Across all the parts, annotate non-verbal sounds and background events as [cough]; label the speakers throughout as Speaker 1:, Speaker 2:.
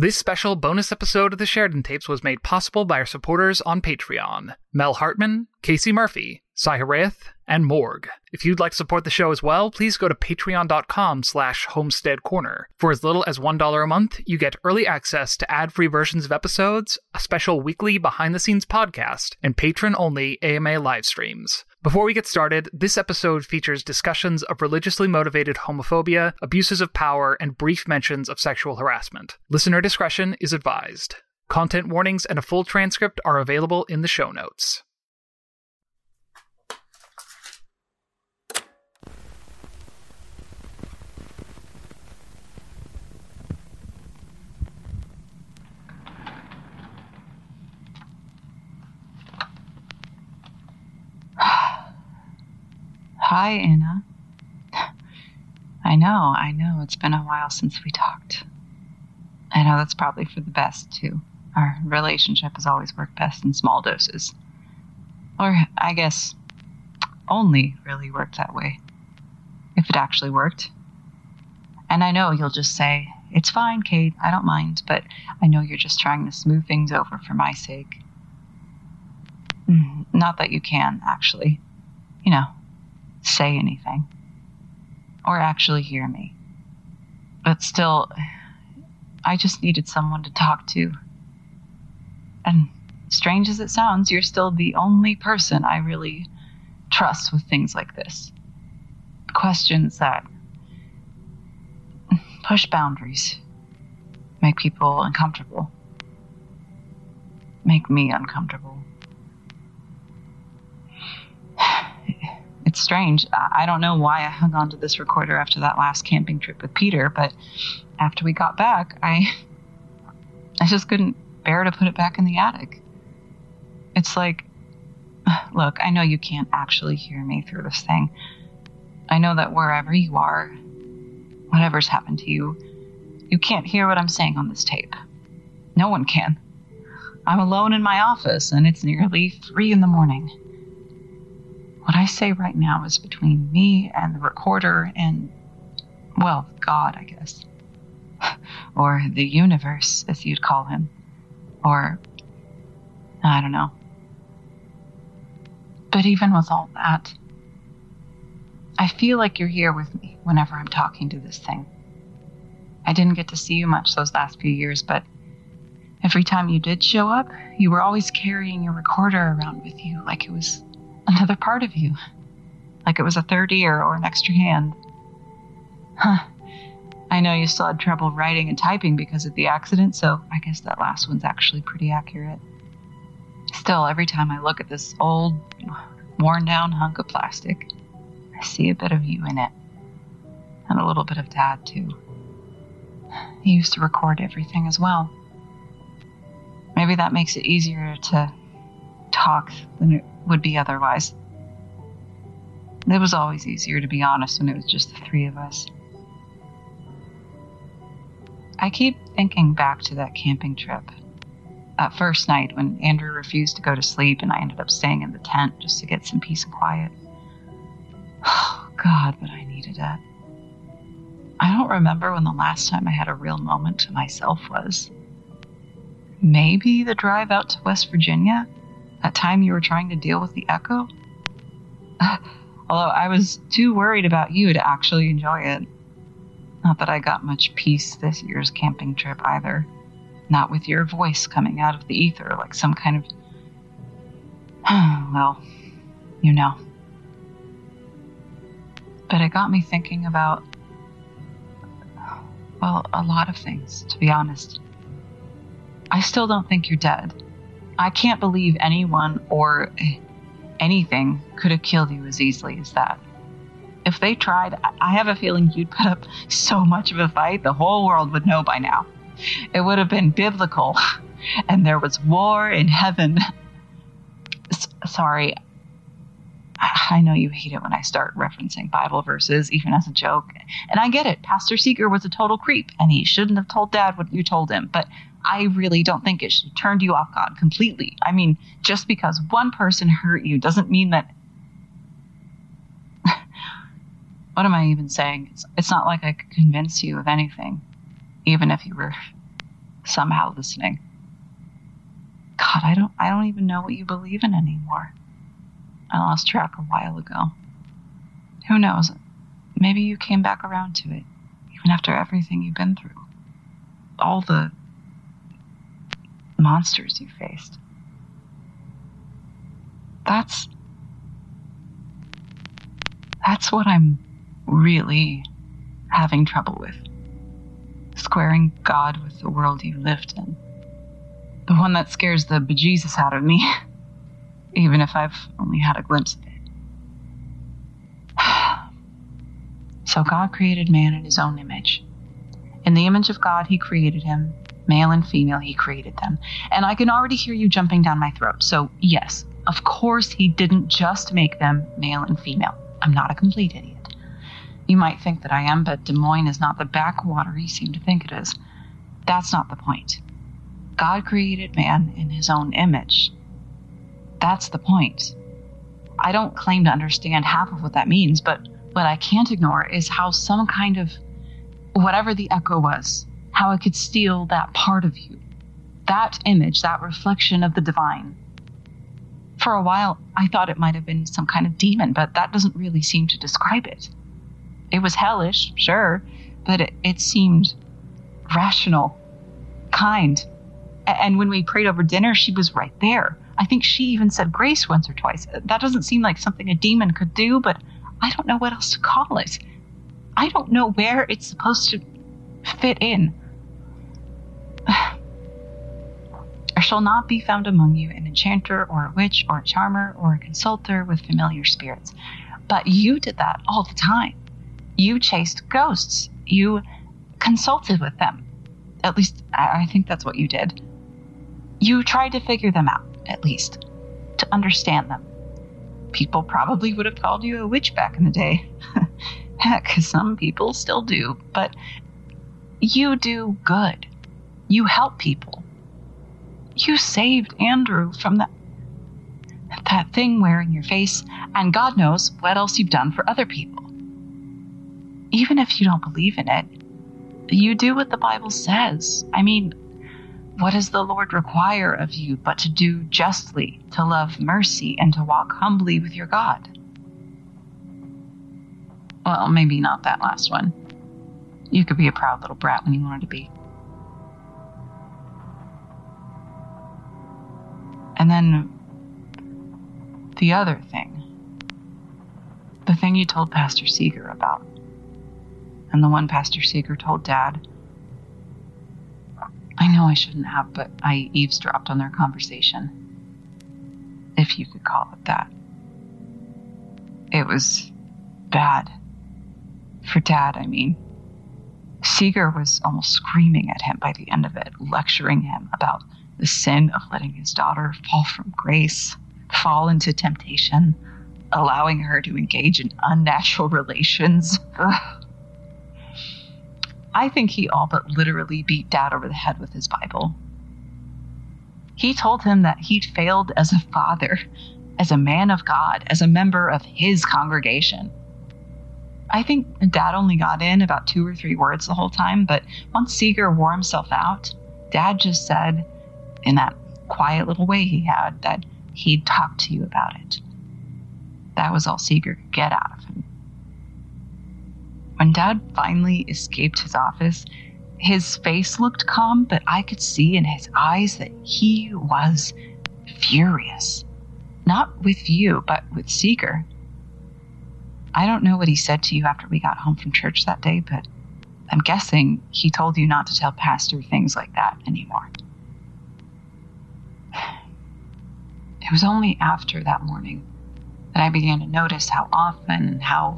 Speaker 1: This special bonus episode of the Sheridan Tapes was made possible by our supporters on Patreon Mel Hartman, Casey Murphy, Cy Hareth, and Morg. If you'd like to support the show as well, please go to patreon.com slash homestead corner. For as little as $1 a month, you get early access to ad-free versions of episodes, a special weekly behind-the-scenes podcast, and patron-only AMA live streams. Before we get started, this episode features discussions of religiously motivated homophobia, abuses of power, and brief mentions of sexual harassment. Listener discretion is advised. Content warnings and a full transcript are available in the show notes.
Speaker 2: Hi, Anna. I know, I know. It's been a while since we talked. I know that's probably for the best, too. Our relationship has always worked best in small doses. Or, I guess, only really worked that way. If it actually worked. And I know you'll just say, It's fine, Kate, I don't mind, but I know you're just trying to smooth things over for my sake. Mm, Not that you can, actually. You know, say anything or actually hear me. But still, I just needed someone to talk to. And strange as it sounds, you're still the only person I really trust with things like this. Questions that push boundaries, make people uncomfortable, make me uncomfortable. It's strange. I don't know why I hung on to this recorder after that last camping trip with Peter, but after we got back, I [laughs] I just couldn't bear to put it back in the attic. It's like [sighs] look, I know you can't actually hear me through this thing. I know that wherever you are, whatever's happened to you, you can't hear what I'm saying on this tape. No one can. I'm alone in my office and it's nearly three in the morning. What I say right now is between me and the recorder and, well, God, I guess. [laughs] or the universe, as you'd call him. Or, I don't know. But even with all that, I feel like you're here with me whenever I'm talking to this thing. I didn't get to see you much those last few years, but every time you did show up, you were always carrying your recorder around with you like it was another part of you. Like it was a third ear or an extra hand. Huh. I know you still had trouble writing and typing because of the accident, so I guess that last one's actually pretty accurate. Still, every time I look at this old, worn down hunk of plastic, I see a bit of you in it. And a little bit of Dad, too. He used to record everything as well. Maybe that makes it easier to talk than it would be otherwise. It was always easier, to be honest, when it was just the three of us. I keep thinking back to that camping trip. That first night when Andrew refused to go to sleep and I ended up staying in the tent just to get some peace and quiet. [sighs] Oh, God, but I needed it. I don't remember when the last time I had a real moment to myself was. Maybe the drive out to West Virginia? That time you were trying to deal with the echo? [sighs] Although I was too worried about you to actually enjoy it. Not that I got much peace this year's camping trip either. not with your voice coming out of the ether like some kind of. [sighs] well, you know. But it got me thinking about, well, a lot of things, to be honest. I still don't think you're dead. I can't believe anyone or anything could have killed you as easily as that. If they tried, I have a feeling you'd put up so much of a fight, the whole world would know by now. It would have been biblical, [laughs] and there was war in heaven. S- sorry, I know you hate it when I start referencing Bible verses, even as a joke. And I get it. Pastor Seeger was a total creep, and he shouldn't have told Dad what you told him. But I really don't think it should have turned you off God completely. I mean, just because one person hurt you doesn't mean that [laughs] what am I even saying? It's, it's not like I could convince you of anything, even if you were somehow listening. God, I don't I don't even know what you believe in anymore. I lost track a while ago. Who knows? Maybe you came back around to it, even after everything you've been through. All the monsters you faced. That's that's what I'm really having trouble with. Squaring God with the world you lived in. The one that scares the bejesus out of me, [laughs] even if I've only had a glimpse of it. [sighs] so God created man in his own image. In the image of God, he created him. Male and female, he created them. And I can already hear you jumping down my throat. So, yes, of course, he didn't just make them male and female. I'm not a complete idiot. You might think that I am, but Des Moines is not the backwater you seem to think it is. That's not the point. God created man in his own image. That's the point. I don't claim to understand half of what that means, but what I can't ignore is how some kind of whatever the echo was, how it could steal that part of you, that image, that reflection of the divine. For a while, I thought it might have been some kind of demon, but that doesn't really seem to describe it. It was hellish, sure, but it, it seemed rational, kind. And when we prayed over dinner, she was right there. I think she even said grace once or twice. That doesn't seem like something a demon could do, but I don't know what else to call it. I don't know where it's supposed to fit in. Shall not be found among you an enchanter or a witch or a charmer or a consulter with familiar spirits. But you did that all the time you chased ghosts. You consulted with them. At least, I think that's what you did. You tried to figure them out, at least, to understand them. People probably would have called you a witch back in the day. [laughs] Heck, some people still do. But you do good. You help people. You saved Andrew from that that thing wearing your face, and God knows what else you've done for other people even if you don't believe in it, you do what the Bible says. I mean, what does the Lord require of you but to do justly, to love mercy, and to walk humbly with your God? Well, maybe not that last one. You could be a proud little brat when you wanted to be. And then the other thing, the thing you told Pastor Seeger about and the one Pastor Seeger told Dad. I know I shouldn't have, but I eavesdropped on their conversation. If you could call it that. It was bad. For Dad, I mean. Seeger was almost screaming at him by the end of it, lecturing him about the sin of letting his daughter fall from grace, fall into temptation, allowing her to engage in unnatural relations. Ugh. I think he all but literally beat Dad over the head with his Bible. He told him that he'd failed as a father, as a man of God, as a member of his congregation. I think Dad only got in about two or three words the whole time, but once Seeger wore himself out, Dad just said, in that quiet little way he had, that he'd talk to you about it. That was all Seeger could get out of him. When Dad finally escaped his office, his face looked calm, but I could see in his eyes that he was furious. Not with you, but with Seeger. I don't know what he said to you after we got home from church that day, but I'm guessing he told you not to tell Pastor things like that anymore. It was only after that morning that I began to notice how often and how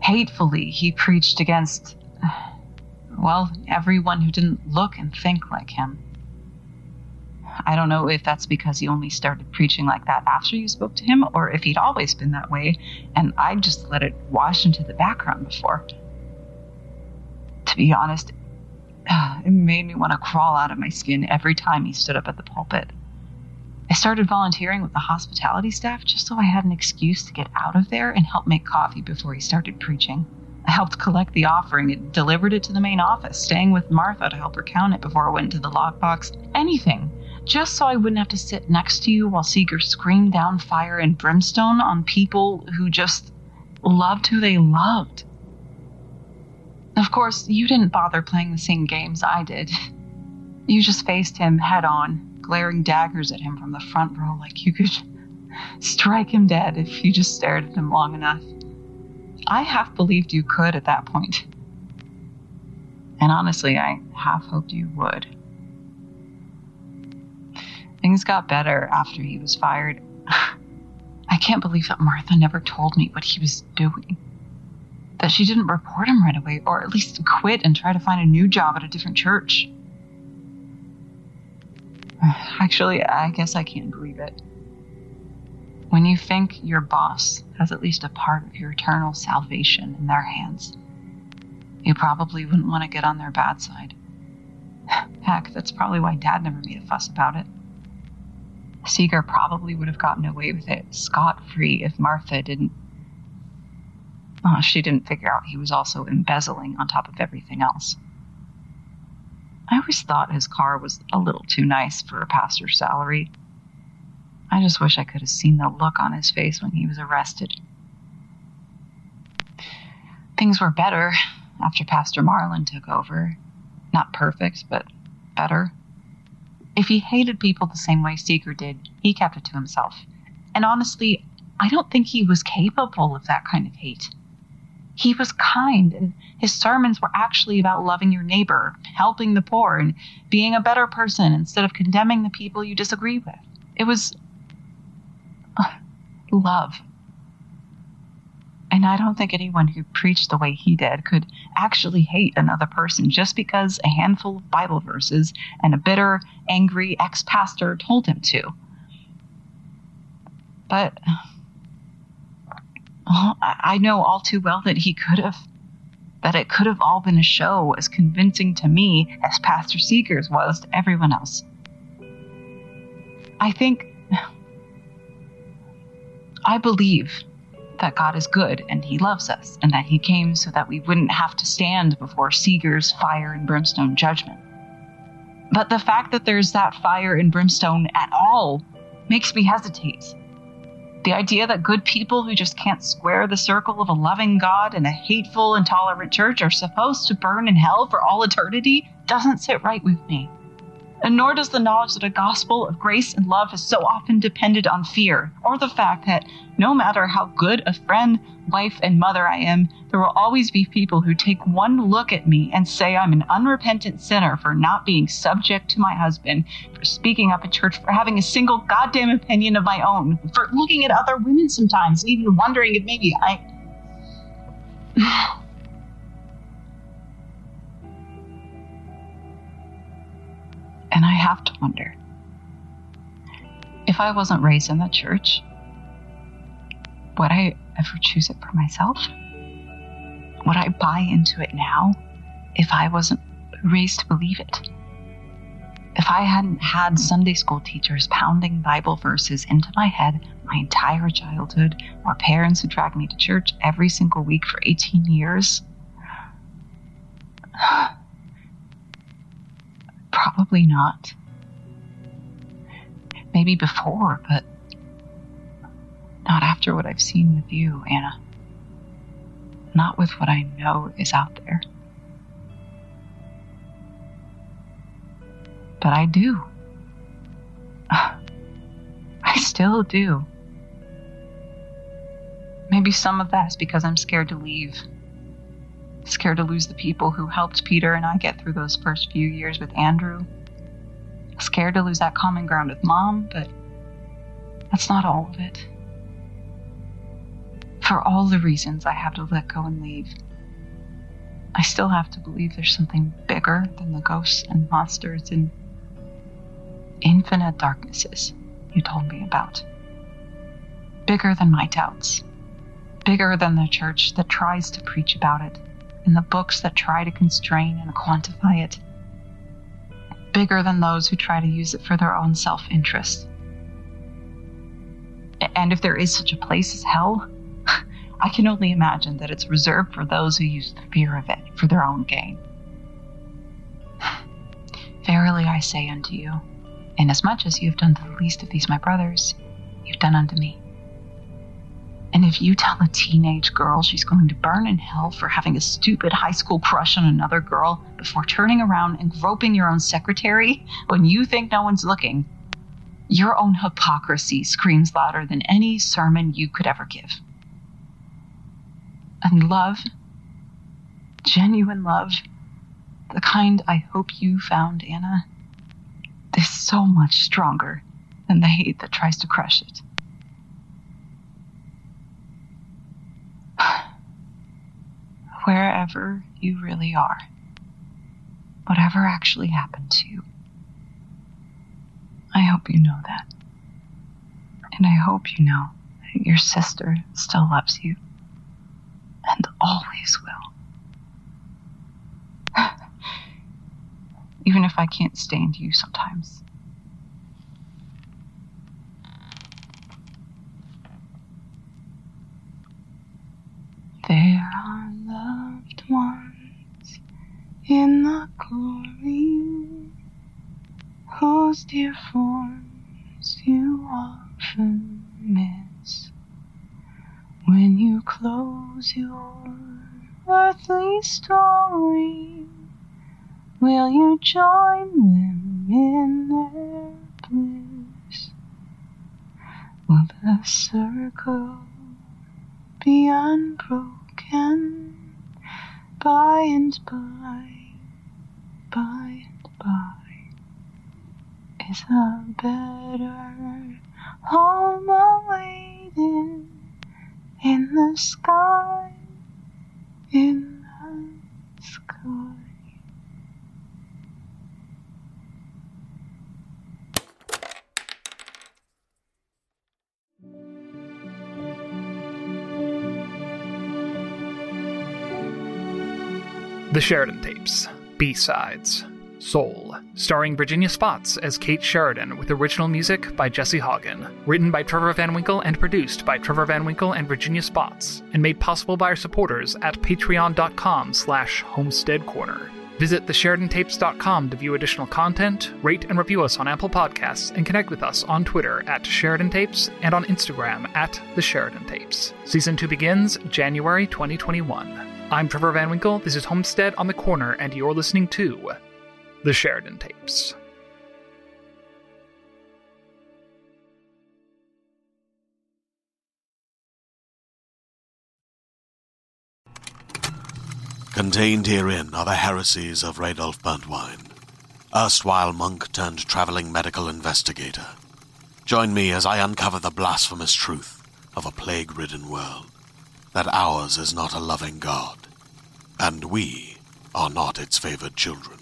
Speaker 2: hatefully he preached against, [sighs] well, everyone who didn't look and think like him. I don't know if that's because he only started preaching like that after you spoke to him, or if he'd always been that way, and I just let it wash into the background before. To be honest, [sighs] it made me want to crawl out of my skin every time he stood up at the pulpit. I started volunteering with the hospitality staff just so I had an excuse to get out of there and help make coffee before he started preaching. I helped collect the offering and delivered it to the main office, staying with Martha to help her count it before I went into the lockbox. Anything, just so I wouldn't have to sit next to you while Seeger screamed down fire and brimstone on people who just loved who they loved. Of course, you didn't bother playing the same games I did. You just faced him head on, glaring daggers at him from the front row like you could [laughs] strike him dead if you just stared at him long enough. I half believed you could at that point. And honestly, I half hoped you would. Things got better after he was fired. [sighs] I can't believe that Martha never told me what he was doing. That she didn't report him right away, or at least quit and try to find a new job at a different church. Actually, I guess I can't believe it. When you think your boss has at least a part of your eternal salvation in their hands, you probably wouldn't want to get on their bad side. [sighs] Heck, that's probably why Dad never made a fuss about it. Seeger probably would have gotten away with it scot free if Martha didn't. Well, she didn't figure out he was also embezzling on top of everything else. I always thought his car was a little too nice for a pastor's salary. I just wish I could have seen the look on his face when he was arrested. Things were better after Pastor Marlin took over. Not perfect, but better. If he hated people the same way Seeger did, he kept it to himself. And honestly, I don't think he was capable of that kind of hate. He was kind, and his sermons were actually about loving your neighbor, helping the poor, and being a better person instead of condemning the people you disagree with. It was uh, love. And I don't think anyone who preached the way he did could actually hate another person just because a handful of Bible verses and a bitter, angry ex pastor told him to. But Oh, well, I know all too well that he could have. That it could have all been a show as convincing to me as Pastor Seeger's was to everyone else. I think. I believe that God is good and He loves us, and that He came so that we wouldn't have to stand before Seeger's fire and brimstone judgment. But the fact that there's that fire and brimstone at all makes me hesitate. The idea that good people who just can't square the circle of a loving God and a hateful, intolerant church are supposed to burn in hell for all eternity doesn't sit right with me and nor does the knowledge that a gospel of grace and love has so often depended on fear, or the fact that no matter how good a friend, wife, and mother I am, there will always be people who take one look at me and say I'm an unrepentant sinner for not being subject to my husband, for speaking up at church, for having a single goddamn opinion of my own, for looking at other women sometimes, even wondering if maybe I. And I have to wonder if I wasn't raised in the church, would I ever choose it for myself? Would I buy into it now if I wasn't raised to believe it? If I hadn't had Sunday school teachers pounding Bible verses into my head my entire childhood, or parents who dragged me to church every single week for 18 years, Probably not. Maybe before, but not after what I've seen with you, Anna. Not with what I know is out there. But I do. [sighs] I still do. Maybe some of that's because I'm scared to leave Scared to lose the people who helped Peter and I get through those first few years with Andrew. Scared to lose that common ground with Mom, but that's not all of it. For all the reasons I have to let go and leave, I still have to believe there's something bigger than the ghosts and monsters and infinite darknesses you told me about. Bigger than my doubts. Bigger than the church that tries to preach about it, and the books that try to constrain and quantify it. Bigger than those who try to use it for their own self interest. And if there is such a place as hell, [laughs] I can only imagine that it's reserved for those who use the fear of it for their own gain. [sighs] Verily I say unto you, inasmuch as you have done to the least of these my brothers, you've done unto me. And if you tell a teenage girl she's going to burn in hell for having a stupid high school crush on another girl before turning around and groping your own secretary when you think no one's looking, your own hypocrisy screams louder than any sermon you could ever give. And love, genuine love, the kind I hope you found, Anna, is so much stronger than the hate that tries to crush it. Wherever you really are, whatever actually happened to you, I hope you know that. And I hope you know that your sister still loves you and always will. [sighs] Even if I can't stand you sometimes. There are loved ones in the glory whose dear forms you often miss when you close your earthly story. Will you join them in their bliss? Will the circle be unbroken by and by, by and by? Is a better home awaiting in the sky, in the sky?
Speaker 1: The Sheridan Tapes, B Sides, Soul, starring Virginia Spotts as Kate Sheridan with original music by Jesse Haugen, written by Trevor Van Winkle and produced by Trevor Van Winkle and Virginia Spotts, and made possible by our supporters at patreon.com slash homestead corner. Visit thesheridantapes.com to view additional content, rate and review us on Apple Podcasts, and connect with us on Twitter at Sheridan Tapes and on Instagram at The Sheridan Tapes. Season 2 begins January 2021. I'm Trevor Van Winkle, this is Homestead on the Corner, and you're listening to The Sheridan Tapes.
Speaker 3: Contained herein are the heresies of Radolf Burntwine, erstwhile monk turned traveling medical investigator. Join me as I uncover the blasphemous truth of a plague ridden world that ours is not a loving God, and we are not its favored children.